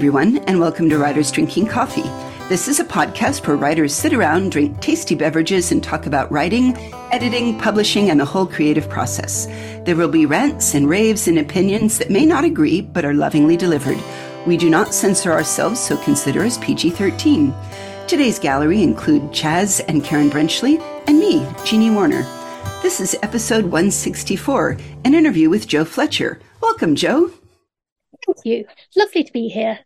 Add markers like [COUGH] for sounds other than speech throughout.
everyone, and welcome to Writers Drinking Coffee. This is a podcast where writers sit around, drink tasty beverages, and talk about writing, editing, publishing, and the whole creative process. There will be rants and raves and opinions that may not agree, but are lovingly delivered. We do not censor ourselves, so consider us PG 13. Today's gallery include Chaz and Karen Brenchley, and me, Jeannie Warner. This is episode 164, an interview with Jo Fletcher. Welcome, Jo. Thank you. Lovely to be here.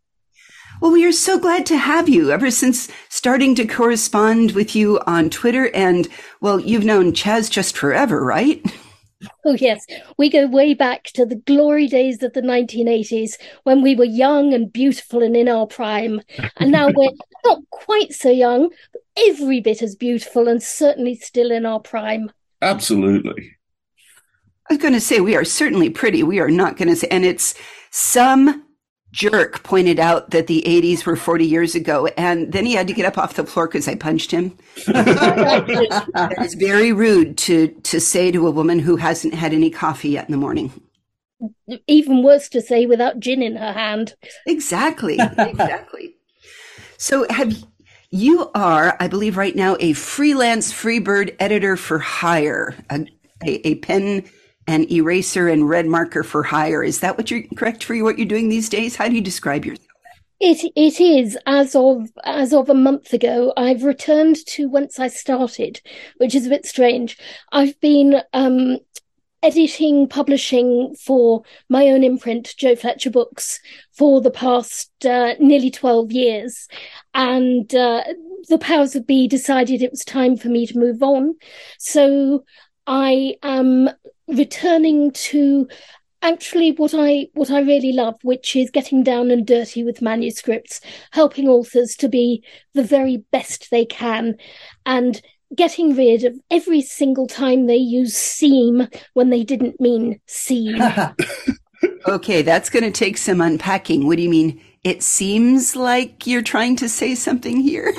Well, we are so glad to have you ever since starting to correspond with you on Twitter. And, well, you've known Chaz just forever, right? [LAUGHS] Oh, yes. We go way back to the glory days of the 1980s when we were young and beautiful and in our prime. And now we're [LAUGHS] not quite so young, but every bit as beautiful and certainly still in our prime. Absolutely. I was going to say, we are certainly pretty. We are not going to say, and it's some jerk pointed out that the 80s were 40 years ago, and then he had to get up off the floor because I punched him. [LAUGHS] it's very rude to to say to a woman who hasn't had any coffee yet in the morning. Even worse to say without gin in her hand. Exactly, [LAUGHS] exactly. So have you are, I believe, right now a freelance freebird editor for hire, a, a, a pen and eraser and red marker for hire. Is that what you're correct for you, what you're doing these days? How do you describe yourself? It it is as of as of a month ago. I've returned to whence I started, which is a bit strange. I've been um, editing, publishing for my own imprint, Jo Fletcher Books, for the past uh, nearly twelve years, and uh, the powers of be decided it was time for me to move on. So I am returning to actually what I what I really love, which is getting down and dirty with manuscripts, helping authors to be the very best they can, and getting rid of every single time they use seem when they didn't mean seem. [LAUGHS] okay, that's going to take some unpacking. What do you mean? It seems like you're trying to say something here.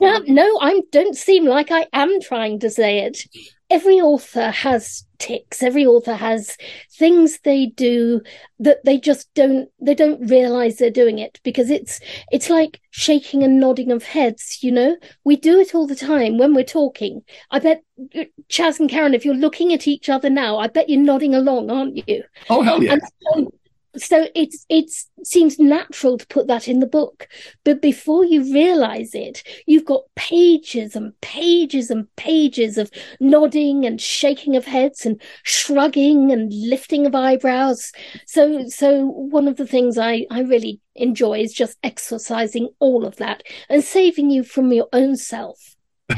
No, no, I don't seem like I am trying to say it every author has tics every author has things they do that they just don't they don't realize they're doing it because it's it's like shaking and nodding of heads you know? We do it all the time when we're talking. I bet uh, chaz and karen if you're looking at each other now i bet you're nodding along aren't you? Oh hell yeah. so so it's it seems natural to put that in the book. But before you realize it you've got pages and pages and pages of nodding and shaking of heads and shrugging and lifting of eyebrows. So so one of the things i i really enjoy is just exercising all of that and saving you from your own self. [LAUGHS]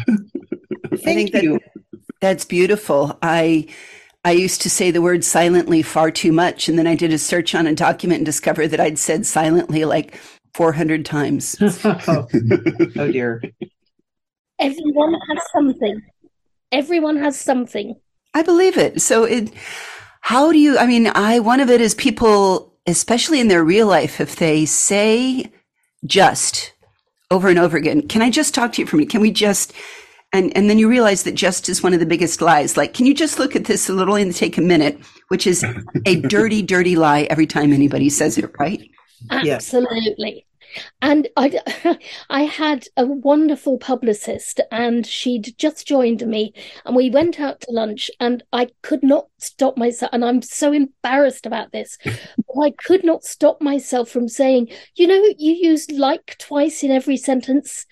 Thank you. that, that's beautiful. I I used to say the word silently far too much. And then I did a search on a document and discovered that I'd said silently like 400 times. [LAUGHS] Oh, oh dear. Everyone has something. Everyone has something. I believe it. So it, how do you, I mean, I, one of it is people, especially in their real life, if they say just over and over again, can I just talk to you for a minute? Can we just, and and then you realize that just is one of the biggest lies like can you just look at this a little and take a minute which is a [LAUGHS] dirty dirty lie every time anybody says it right absolutely and I, [LAUGHS] I had a wonderful publicist, and she'd just joined me, and we went out to lunch, and I could not stop myself. And I'm so embarrassed about this, but I could not stop myself from saying, "You know, you use like twice in every sentence."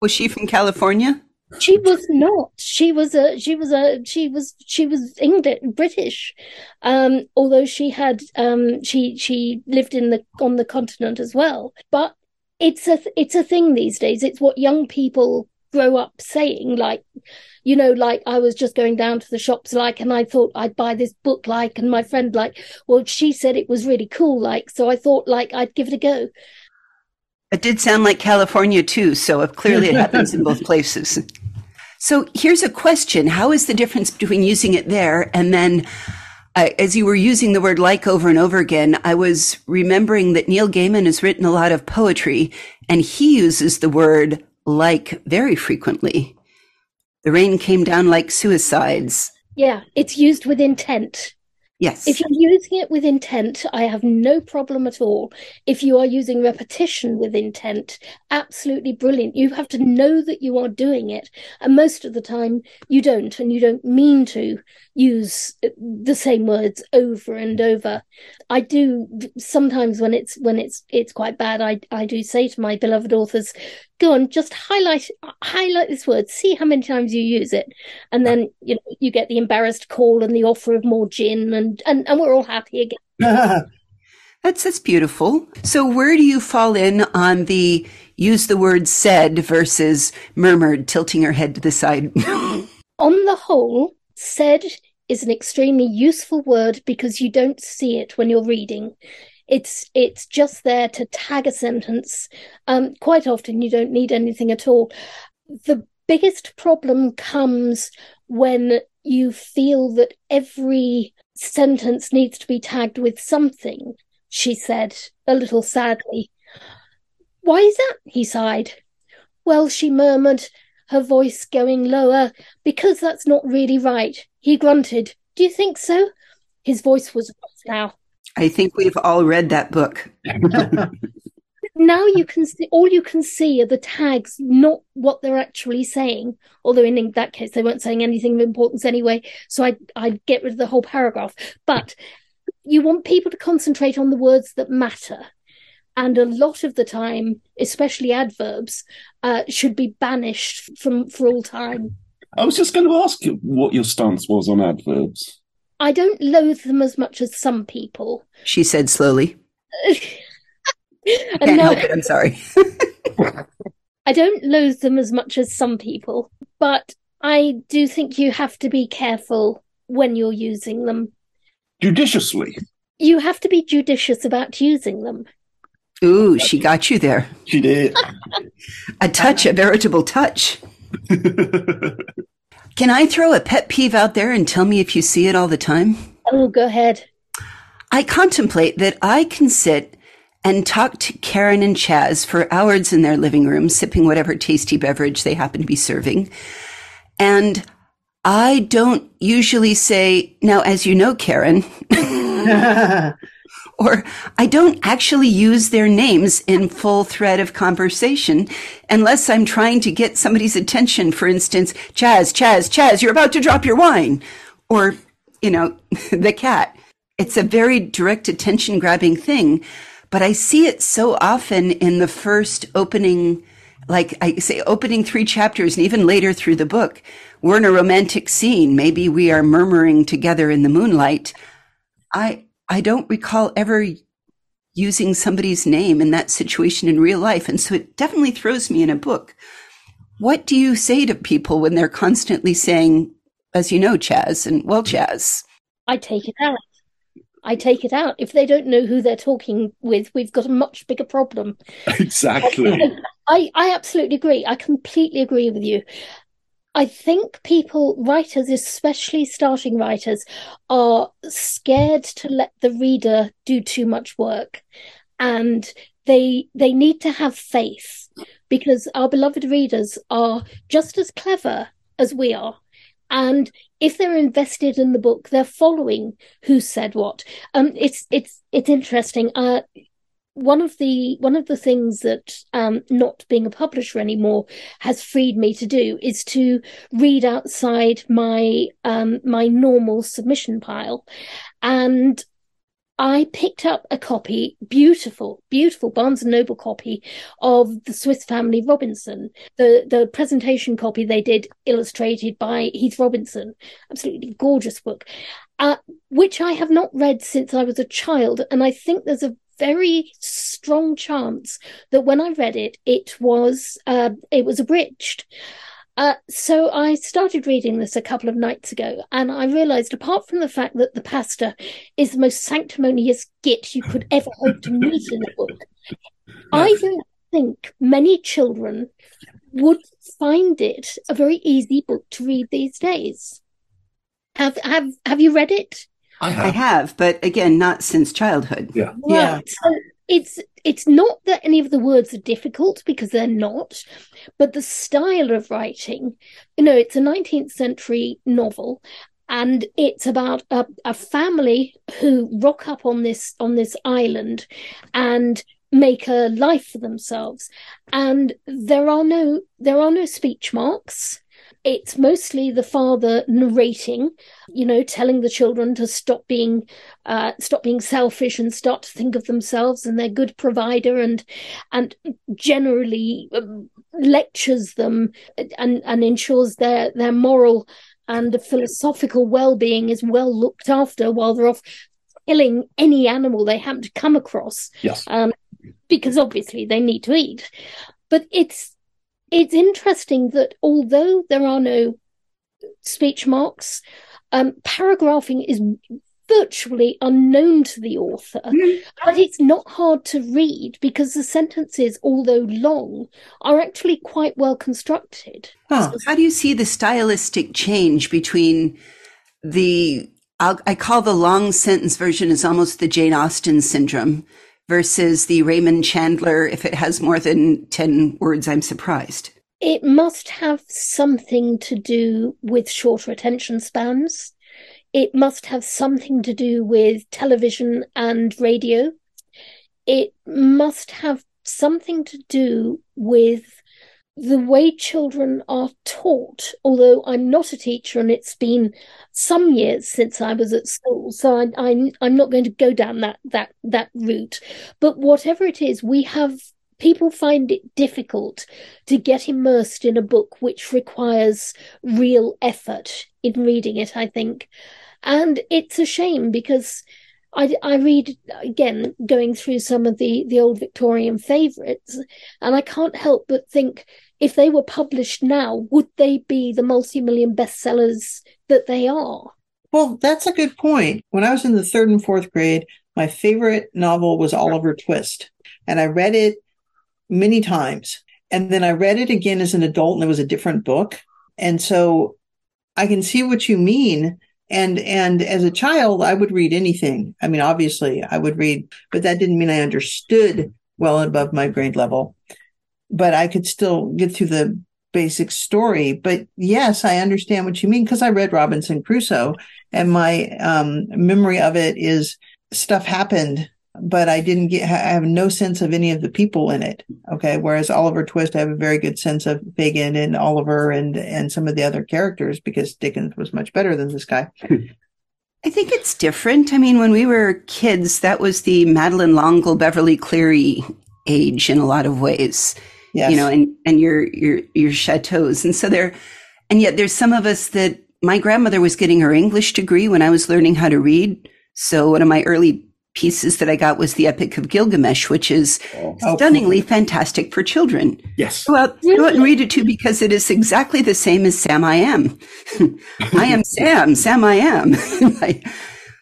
Was she from California? She was not. She was a she was a she was she was english british. Um although she had um she she lived in the on the continent as well. But it's a it's a thing these days. It's what young people grow up saying like you know like i was just going down to the shops like and i thought i'd buy this book like and my friend like well she said it was really cool like so i thought like i'd give it a go. It did sound like California too, so clearly it [LAUGHS] happens in both places. So here's a question. How is the difference between using it there and then uh, as you were using the word like over and over again, I was remembering that Neil Gaiman has written a lot of poetry and he uses the word like very frequently. The rain came down like suicides. Yeah, it's used with intent. Yes. If you're using it with intent, I have no problem at all. If you are using repetition with intent, absolutely brilliant. You have to know that you are doing it. And most of the time, you don't, and you don't mean to use uh, the same words over and over. I do sometimes when it's when it's it's quite bad. I I do say to my beloved authors, go on, just highlight highlight this word, see how many times you use it, and then you know you get the embarrassed call and the offer of more gin, and and and we're all happy again. [LAUGHS] that's that's beautiful. So where do you fall in on the use the word said versus murmured, tilting her head to the side? [LAUGHS] on the whole, said is an extremely useful word because you don't see it when you're reading. It's it's just there to tag a sentence. Um, quite often you don't need anything at all. The biggest problem comes when you feel that every sentence needs to be tagged with something, she said, a little sadly. Why is that? he sighed. Well, she murmured, her voice going lower, because that's not really right. He grunted. Do you think so? His voice was rough now. I think we've all read that book. [LAUGHS] now you can see all you can see are the tags, not what they're actually saying. Although in that case they weren't saying anything of importance anyway, so I I'd get rid of the whole paragraph. But you want people to concentrate on the words that matter. And a lot of the time, especially adverbs, uh, should be banished from for all time. I was just going to ask you what your stance was on adverbs. I don't loathe them as much as some people. She said slowly. [LAUGHS] and Can't help it. I'm sorry. [LAUGHS] I don't loathe them as much as some people, but I do think you have to be careful when you're using them. Judiciously. You have to be judicious about using them. Ooh, she got you there. She did. a touch, a veritable touch. [LAUGHS] Can I throw a pet peeve out there and tell me if you see it all the time? Oh, go ahead. I contemplate that I can sit and talk to Karen and Chaz for hours in their living room, sipping whatever tasty beverage they happen to be serving. And I don't usually say, now, as you know, Karen, [LAUGHS] [LAUGHS] or I don't actually use their names in full thread of conversation unless I'm trying to get somebody's attention. For instance, Chaz, Chaz, Chaz, you're about to drop your wine. Or, you know, [LAUGHS] the cat. It's a very direct attention grabbing thing, but I see it so often in the first opening, like I say, opening three chapters and even later through the book. We're in a romantic scene. Maybe we are murmuring together in the moonlight. I, I don't recall ever using somebody's name in that situation in real life. And so it definitely throws me in a book. What do you say to people when they're constantly saying, as you know, Chaz, and well, Chaz? I take it out. I take it out. If they don't know who they're talking with, we've got a much bigger problem. [LAUGHS] Exactly. I, I absolutely agree. I completely agree with you. I think people, writers, especially starting writers, are scared to let the reader do too much work. And they they need to have faith because our beloved readers are just as clever as we are. And if they're invested in the book, they're following who said what. Um, it's it's it's interesting. Uh, one of the one of the things that um, not being a publisher anymore has freed me to do is to read outside my um, my normal submission pile, and I picked up a copy, beautiful, beautiful Barnes and Noble copy of the Swiss Family Robinson, the the presentation copy they did, illustrated by Heath Robinson, absolutely gorgeous book, uh, which I have not read since I was a child, and I think there's a very strong chance that when I read it, it was uh, it was abridged. Uh, so I started reading this a couple of nights ago, and I realised, apart from the fact that the pastor is the most sanctimonious git you could ever hope to meet in a book, I don't think many children would find it a very easy book to read these days. Have have have you read it? I have. I have, but again, not since childhood. Yeah. Right. Yeah. So it's it's not that any of the words are difficult because they're not, but the style of writing, you know, it's a 19th century novel and it's about a, a family who rock up on this on this island and make a life for themselves and there are no there are no speech marks it's mostly the father narrating you know telling the children to stop being uh, stop being selfish and start to think of themselves and their good provider and and generally um, lectures them and and ensures their their moral and philosophical well-being is well looked after while they're off killing any animal they happen to come across Yes. um, because obviously they need to eat but it's it's interesting that although there are no speech marks um, paragraphing is virtually unknown to the author. But it's not hard to read because the sentences although long are actually quite well constructed. Huh. How do you see the stylistic change between the, I'll, I call the long sentence version is almost the Jane Austen syndrome versus the Raymond Chandler, if it has more than 10 words, I'm surprised. it must have something to do with shorter attention spans. It must have something to do with television and radio. It must have something to do with the way children are taught. Although I'm not a teacher and it's been some years since I was at school, so I, I, I'm not going to go down that that that route. But whatever it is, we have people find it difficult to get immersed in a book which requires real effort in reading it, I think. And it's a shame because I, I read again, going through some of the, the old Victorian favourites, and I can't help but think if they were published now, would they be the multi million bestsellers that they are? Well, that's a good point. When I was in the third and fourth grade, my favorite novel was Oliver Twist. And I read it many times. And then I read it again as an adult and it was a different book. And so I can see what you mean. And, and as a child, I would read anything. I mean, obviously I would read, but that didn't mean I understood well above my grade level, but I could still get through the basic story. But yes, I understand what you mean because I read Robinson Crusoe and my um, memory of it is stuff happened, but I didn't get, I have no sense of any of the people in it. Okay. Whereas Oliver Twist, I have a very good sense of Fagin and Oliver and, and some of the other characters because Dickens was much better than this guy. I think it's different. I mean, when we were kids, that was the Madeleine L'Engle, Beverly Cleary age in a lot of ways. Yes. You know, and, and your your your chateaus. And so there and yet there's some of us that my grandmother was getting her English degree when I was learning how to read. So one of my early pieces that I got was the Epic of Gilgamesh, which is Oh, Oh, stunningly fantastic for children. yes. Go out, go out and read it too because it is exactly the same as Sam I am. [LAUGHS] I am Sam, Sam I am. [LAUGHS] I,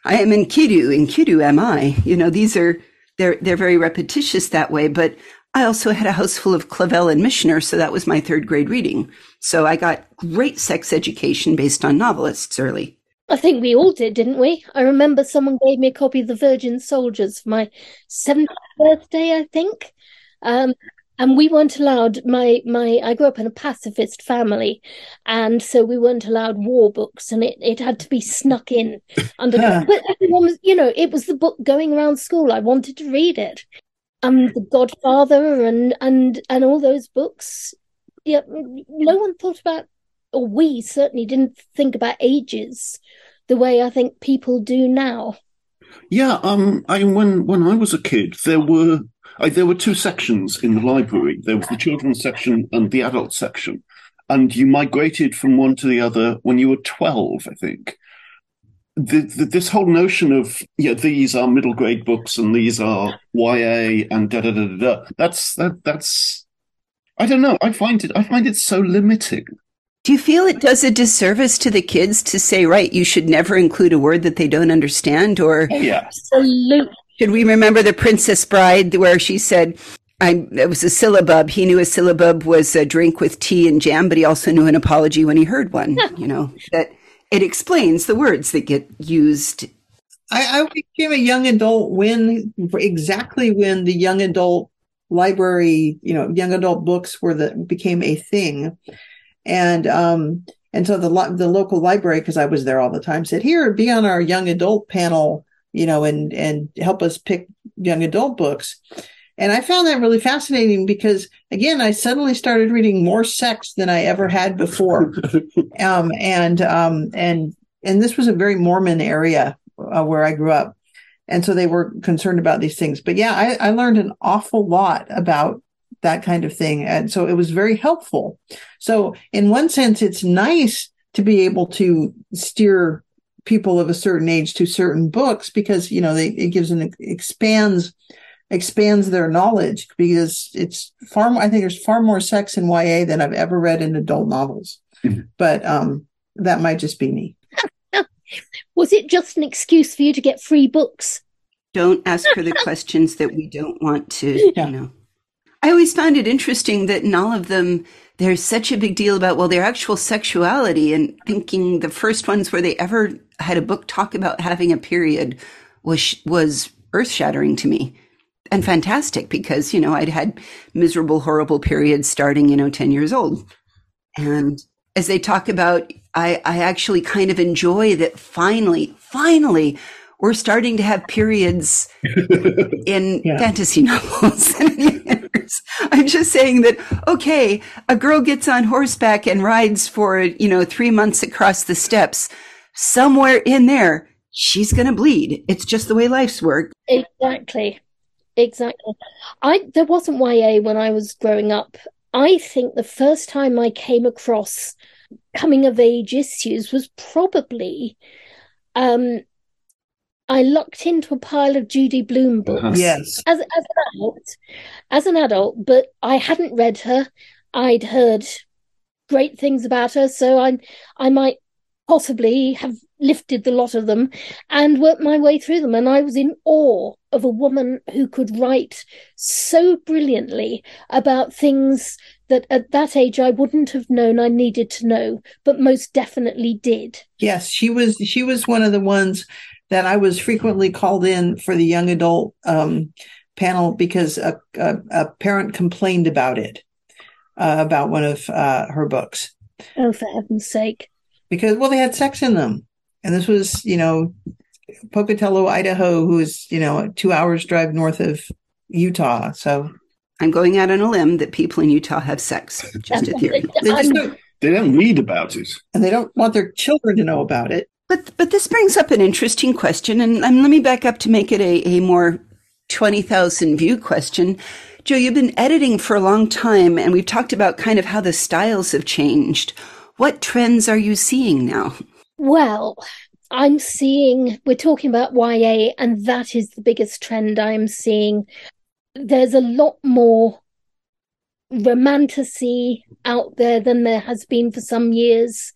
I am in Enkidu, Enkidu am I. You know, these are they're they're very repetitious that way, but I also had a house full of Clavell and Michener, so that was my third grade reading. So I got great sex education based on novelists early. I think we all did, didn't we? I remember someone gave me a copy of The Virgin Soldiers for my seventh birthday, I think. Um, and we weren't allowed my my I grew up in a pacifist family and so we weren't allowed war books and it, it had to be snuck in [LAUGHS] under but everyone was you know it was the book going around school I wanted to read it um the Godfather and and and all those books yeah no one thought about or we certainly didn't think about ages the way I think people do now Yeah, um, I when when I was a kid, there were I, there were two sections in the library. There was the children's section and the adult section, and you migrated from one to the other when you were twelve, I think. The, the, this whole notion of yeah, these are middle grade books and these are YA and da da da da da. That's that that's I don't know. I find it I find it so limiting. Do you feel it does a disservice to the kids to say, right, you should never include a word that they don't understand? Or Oh yeah, absolutely should we remember the Princess Bride where she said, I, it was a syllabub. He knew a syllabub was a drink with tea and jam, but he also knew an apology when he heard one. [LAUGHS] you know, that it explains the words that get used. I, I became a young adult when exactly when the young adult library, you know, young adult books were the became a thing. And um And so the the local library, because I was there all the time, said, "Here, be on our young adult panel, you know, and and help us pick young adult books." And I found that really fascinating because, again, I suddenly started reading more sex than I ever had before, [LAUGHS] um, and um, and and this was a very Mormon area uh, where I grew up, and so they were concerned about these things. But yeah, I, I learned an awful lot about that kind of thing, and so it was very helpful. So in one sense, it's nice to be able to steer people of a certain age to certain books because you know they, it gives an expands expands their knowledge because it's far more, I think there's far more sex in YA than I've ever read in adult novels. Mm-hmm. But um, that might just be me. [LAUGHS] Was it just an excuse for you to get free books? Don't ask her the questions that we don't want to, yeah. you know. I always found it interesting that in all of them, there's such a big deal about, well, their actual sexuality and thinking the first ones where they ever had a book talk about having a period was, was earth shattering to me and fantastic because, you know, I'd had miserable, horrible periods starting, you know, 10 years old. And as they talk about, I, I actually kind of enjoy that finally, finally, we're starting to have periods [LAUGHS] in yeah. fantasy novels. [LAUGHS] I'm just saying that, okay, a girl gets on horseback and rides for, you know, three months across the steppes. Somewhere in there, she's going to bleed. It's just the way life's work. Exactly. Exactly. I there wasn't YA when I was growing up. I think the first time I came across coming of age issues was probably um I looked into a pile of Judy Blume uh-huh. books. Yes. As as an adult. As an adult, but I hadn't read her. I'd heard great things about her, so I I might possibly have lifted the lot of them and worked my way through them. And I was in awe of a woman who could write so brilliantly about things that at that age I wouldn't have known I needed to know, but most definitely did. Yes, she was she was one of the ones that I was frequently called in for the young adult um, panel because a, a, a, parent complained about it, uh, about one of uh, her books. Oh, for heaven's sake! Because well, they had sex in them, and this was you know Pocatello, Idaho, who's you know two hours drive north of Utah. So I'm going out on a limb that people in Utah have sex. Just a theory. they, just don't, they don't read about it, and they don't want their children to know about it. But but this brings up an interesting question, and um, let me back up to make it a, a more twenty thousand view question. Jo, you've been editing for a long time, and we've talked about kind of how the styles have changed. What trends are you seeing now? Well, I'm seeing, we're talking about YA, and that is the biggest trend I'm seeing. There's a lot more romantasy out there than there has been for some years.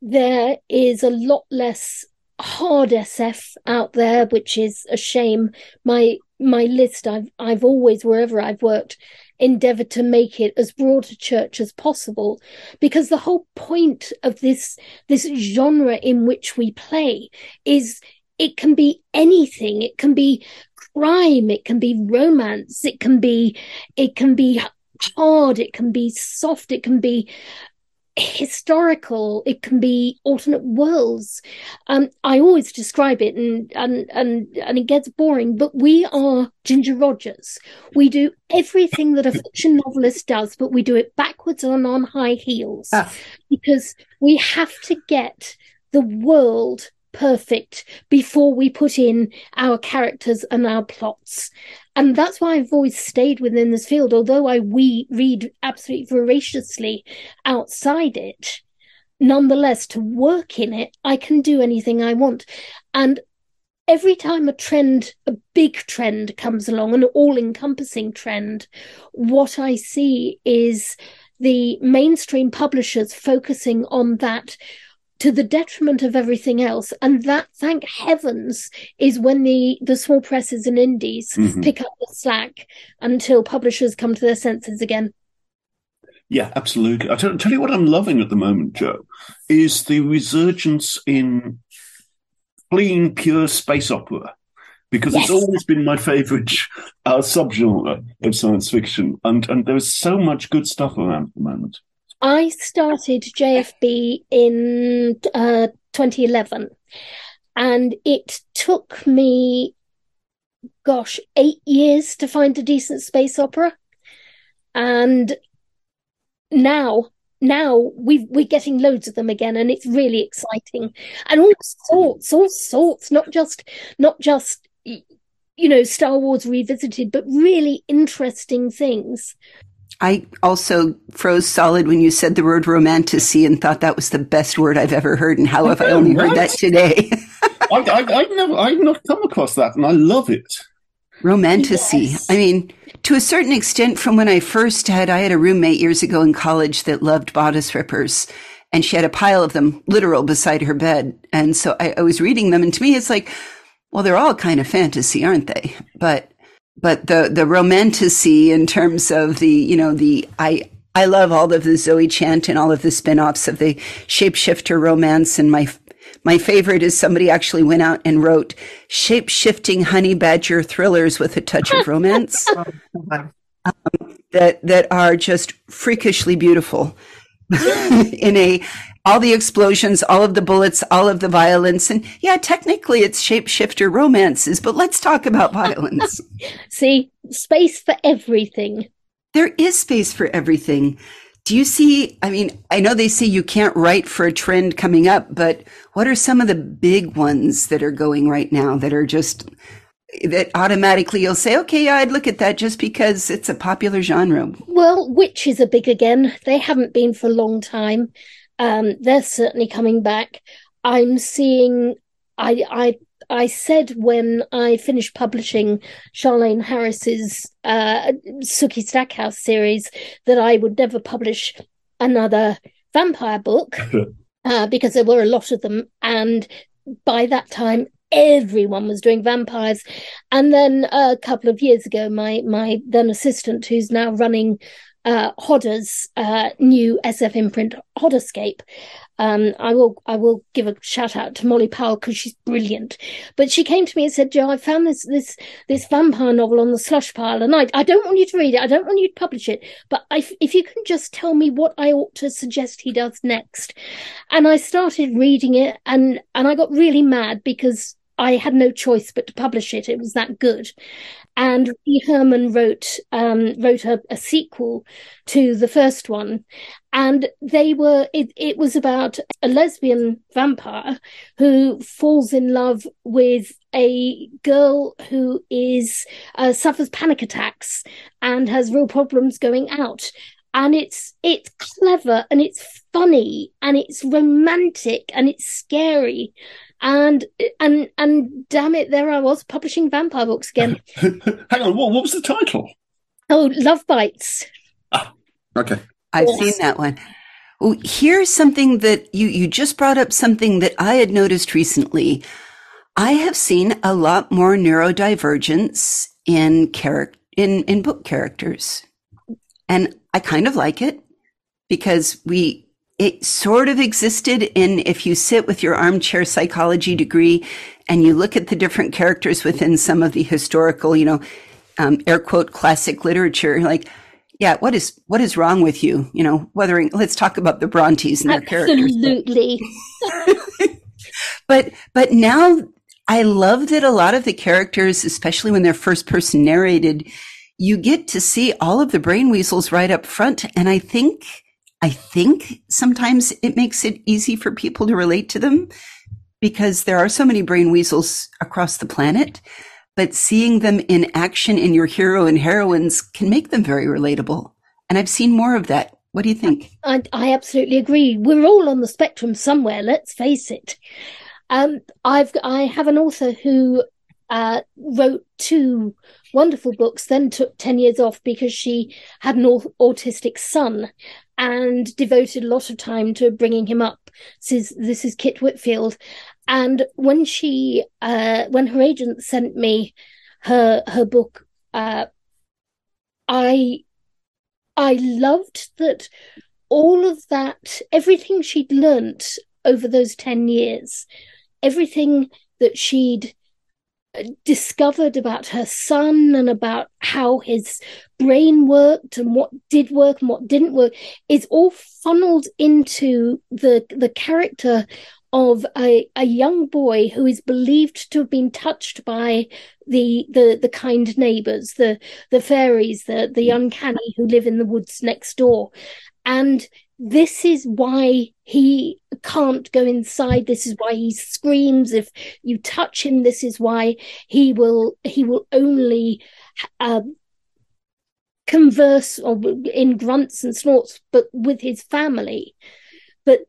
There is a lot less hard SF out there, which is a shame. My my list, I've I've always wherever I've worked endeavored to make it as broad a church as possible. Because the whole point of this this genre in which we play is it can be anything. It can be crime. It can be romance. It can be it can be hard. It can be soft. It can be historical it can be alternate worlds. Um i always describe it and and and and it gets boring but we are ginger rogers. We do everything that a fiction novelist does but we do it backwards and on high heels. Ah. because we have to get the world perfect before we put in our characters and our plots and that's why I've always stayed within this field. Although I we read absolutely voraciously outside it, nonetheless, to work in it, I can do anything I want. And every time a trend, a big trend comes along, an all-encompassing trend, what I see is the mainstream publishers focusing on that to the detriment of everything else. And that, thank heavens, is when the, the small presses and indies mm-hmm. pick up the slack until publishers come to their senses again. Yeah, absolutely. I tell, tell you what I'm loving at the moment, Jo, is the resurgence in clean, pure space opera because yes. it's always been my favorite uh, subgenre of science fiction, and and there's so much good stuff around at the moment. I started JFB in uh, 2011, and it took me, gosh, eight years to find a decent space opera. And now, now we we're getting loads of them again, and it's really exciting. And all sorts, all sorts, not just not just you know Star Wars revisited, but really interesting things. I also froze solid when you said the word romantasy and thought that was the best word I've ever heard. And how have I only heard that today? I, I, I've never, I've not come across that, and I love it. Romantasy. Yes. I mean, to a certain extent, from when I first had, I had a roommate years ago in college that loved bodice rippers, and she had a pile of them, literal, beside her bed. And so I, I was reading them, and to me, it's like, well, they're all kind of fantasy, aren't they? But but the the romantasy in terms of the you know the I I love all of the Zoe Chant and all of the spin-offs of the shapeshifter romance and my my favorite is somebody actually went out and wrote shape-shifting honey badger thrillers with a touch of romance [LAUGHS] um, that that are just freakishly beautiful [LAUGHS] in a all the explosions, all of the bullets, all of the violence. And yeah, technically it's shapeshifter romances, but let's talk about [LAUGHS] violence. See, space for everything. There is space for everything. Do you see? I mean, I know they say you can't write for a trend coming up, but what are some of the big ones that are going right now that are just that automatically you'll say, okay, yeah, I'd look at that just because it's a popular genre? Well, witches are big again. They haven't been for a long time. Um, they're certainly coming back. I'm seeing. I I I said when I finished publishing Charlaine Harris's uh, Sookie Stackhouse series that I would never publish another vampire book [LAUGHS] uh, because there were a lot of them, and by that time everyone was doing vampires. And then a couple of years ago, my my then assistant, who's now running uh, Hodder's uh, new SF imprint, Hodderscape. Um, I will I will give a shout out to Molly Powell because she's brilliant. But she came to me and said, "Jo, I found this this this vampire novel on the slush pile, and I I don't want you to read it. I don't want you to publish it. But I, if you can just tell me what I ought to suggest he does next." And I started reading it, and and I got really mad because I had no choice but to publish it. It was that good. And Lee Herman wrote um, wrote a, a, sequel to the first one, and they were it, it was about a lesbian vampire who falls in love with a girl who is uh, suffers panic attacks and has real problems going out and it's it's clever and it's funny and it's romantic and it's scary and and and damn it, there I was publishing vampire books again. [LAUGHS] Hang on, what, what was the title? Oh, Love Bites. Ah, okay. I've yes. seen that one. Well, here's something that you you just brought up something that I had noticed recently. I have seen a lot more neurodivergence in character in in book characters, and I kind of like it because we it sort of existed in if you sit with your armchair psychology degree and you look at the different characters within some of the historical, you know, um, air quote classic literature, like, yeah, what is what is wrong with you? You know, whether let's talk about the Brontes and their characters. Absolutely. [LAUGHS] but but now I love that a lot of the characters, especially when they're first person narrated, you get to see all of the brain weasels right up front, and I think I think sometimes it makes it easy for people to relate to them because there are so many brain weasels across the planet. But seeing them in action in your hero and heroines can make them very relatable. And I've seen more of that. What do you think? I, I absolutely agree. We're all on the spectrum somewhere. Let's face it. Um, I've I have an author who uh, wrote two wonderful books, then took 10 years off because she had an autistic son and devoted a lot of time to bringing him up. This is, this is Kit Whitfield. And when she, uh, when her agent sent me her, her book, uh, I, I loved that all of that, everything she'd learnt over those 10 years, everything that she'd discovered about her son and about how his brain worked and what did work and what didn't work is all funneled into the the character of a, a young boy who is believed to have been touched by the the the kind neighbors the the fairies the the hmm. uncanny who live in the woods next door. And this is why he can't go inside. This is why he screams. If you touch him this is why he will he will only uh, converse or in grunts and snorts but with his family. But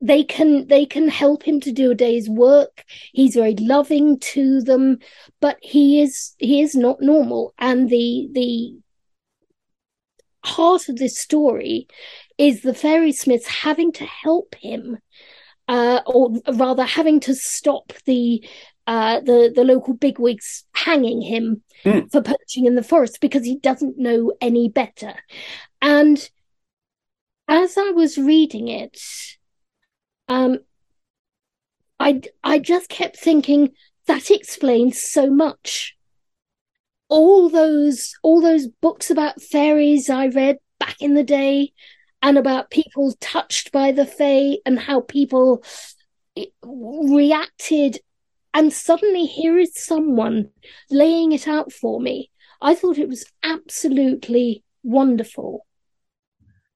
they can they can help him to do a day's work. He's very loving to them but he is he is not normal. And the the heart of this story is the fairy smiths having to help him, uh, or rather having to stop the uh, the the local bigwigs hanging him mm. for poaching in the forest because he doesn't know any better. And as I was reading it, um, I I just kept thinking that explains so much. All those all those books about fairies I read back in the day, and about people touched by the Fae and how people reacted. And suddenly, here is someone laying it out for me. I thought it was absolutely wonderful.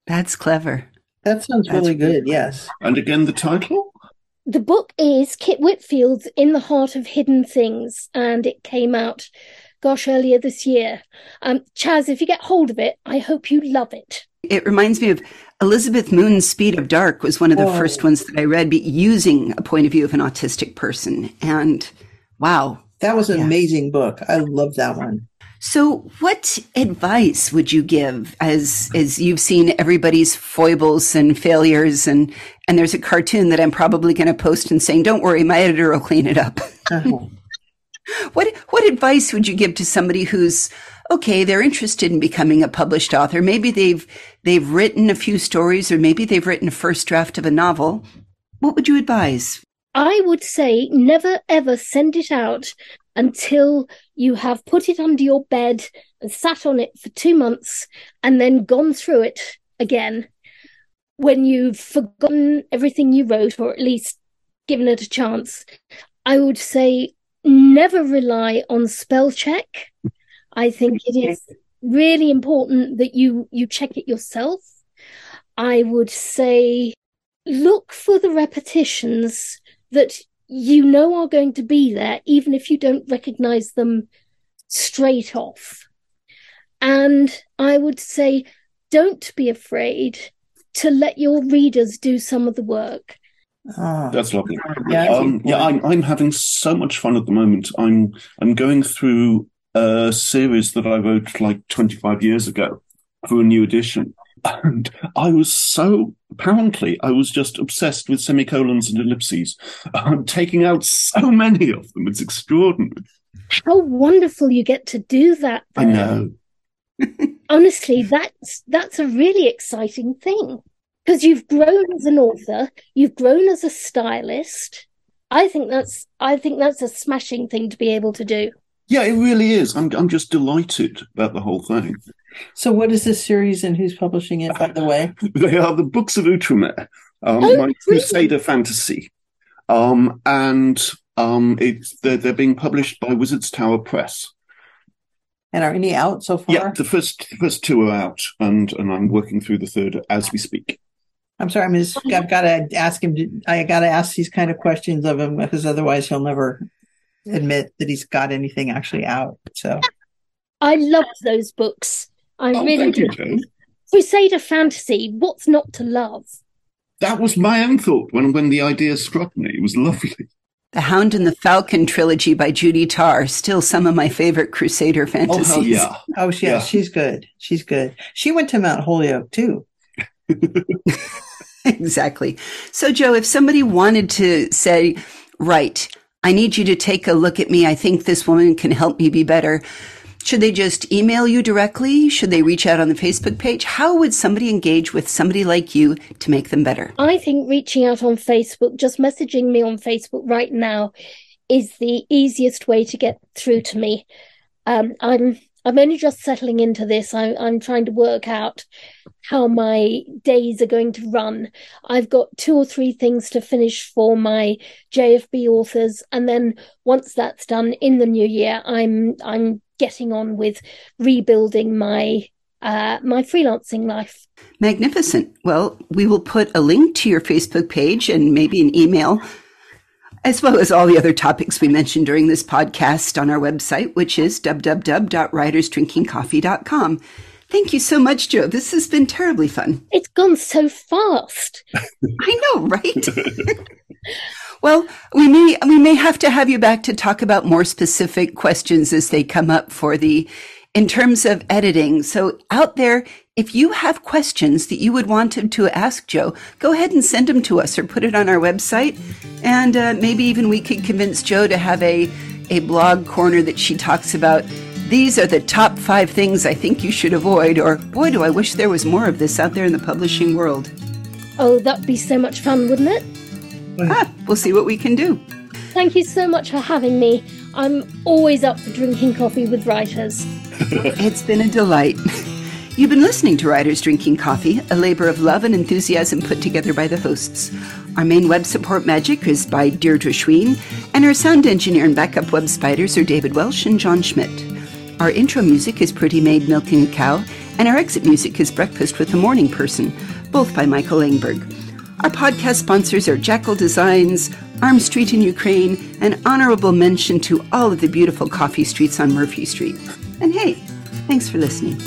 That's clever. That sounds That's really good, yes. And again, the title? The book is Kit Whitfield's In the Heart of Hidden Things, and it came out, gosh, earlier this year. Um, Chaz, if you get hold of it, I hope you love it. It reminds me of Elizabeth Moon's Speed of Dark was one of the oh. first ones that I read using a point of view of an autistic person. And wow. That was an yeah. amazing book. I love that one. So what advice would you give as as you've seen everybody's foibles and failures and and there's a cartoon that I'm probably going to post and saying don't worry my editor will clean it up. Uh-huh. [LAUGHS] what what advice would you give to somebody who's okay, they're interested in becoming a published author. Maybe they've they've written a few stories or maybe they've written a first draft of a novel. What would you advise? I would say never ever send it out until you have put it under your bed and sat on it for 2 months and then gone through it again when you've forgotten everything you wrote or at least given it a chance. I would say never rely on spell check I think it is really important that you you check it yourself. I would say look for the repetitions that you know are going to be there, even if you don't recognize them straight off. And I would say don't be afraid to let your readers do some of the work. Ah, That's lovely. Yeah, um, yeah, I'm I'm having so much fun at the moment. I'm I'm going through a series that I wrote like 25 years ago for a new edition. [LAUGHS] And I was so, apparently, I was just obsessed with semicolons and ellipses. [LAUGHS] I'm taking out so many of them. It's extraordinary. How wonderful you get to do that. Though. I know. Honestly, that's that's a really exciting thing because you've grown as an author, you've grown as a stylist. I think that's I think that's a smashing thing to be able to do. Yeah, it really is. I'm I'm just delighted about the whole thing. So, what is this series, and who's publishing it? By the way, [LAUGHS] they are the books of Outremer, um, oh, my Crusader fantasy, um, and um, it's they're, they're being published by Wizards Tower Press. And are any out so far? Yeah, the first the first two are out, and and I'm working through the third as we speak. I'm sorry, I'm just, I've got to ask him. To, I got to ask these kind of questions of him because otherwise he'll never admit that he's got anything actually out. So I love those books. I oh, really do. You, Crusader fantasy. What's not to love? That was my own thought when when the idea struck me. It was lovely. The Hound and the Falcon trilogy by Judy Tarr, still some of my favorite Crusader oh, fantasies. Oh, yeah. Oh, yeah, yeah, she's good. She's good. She went to Mount Holyoke too. [LAUGHS] [LAUGHS] exactly. So, Jo, if somebody wanted to say, right, I need you to take a look at me. I think this woman can help me be better. Should they just email you directly? Should they reach out on the Facebook page? How would somebody engage with somebody like you to make them better? I think reaching out on Facebook, just messaging me on Facebook right now is the easiest way to get through to me. Um, I'm I'm only just settling into this. I'm I'm trying to work out how my days are going to run. I've got two or three things to finish for my JFB authors, and then once that's done in the new year, I'm I'm getting on with rebuilding my uh, my freelancing life. Magnificent. Well, we will put a link to your Facebook page and maybe an email as well as all the other topics we mentioned during this podcast on our website, which is www.writersdrinkingcoffee.com. Thank you so much, Jo. This has been terribly fun. It's gone so fast. [LAUGHS] I know, right? [LAUGHS] well, we may we may have to have you back to talk about more specific questions as they come up for the in terms of editing. So out there, if you have questions that you would want him to ask Jo, go ahead and send them to us or put it on our website. And uh, maybe even we could convince Jo to have a, a blog corner that she talks about. These are the top five things I think you should avoid, or boy, do I wish there was more of this out there in the publishing world. Oh, that'd be so much fun, wouldn't it? Ah, we'll see what we can do. Thank you so much for having me. I'm always up for drinking coffee with writers. [LAUGHS] it's been a delight. [LAUGHS] You've been listening to Writers Drinking Coffee, a labor of love and enthusiasm put together by the hosts. Our main web support magic is by Deirdre Schween, and our sound engineer and backup web spiders are David Welsh and John Schmidt. Our intro music is Pretty Maid Milking a Cow, and our exit music is Breakfast with the Morning Person, both by Michael Langberg. Our podcast sponsors are Jackal Designs, Arm Street in Ukraine, and honorable mention to all of the beautiful coffee streets on Murphy Street. And hey, thanks for listening.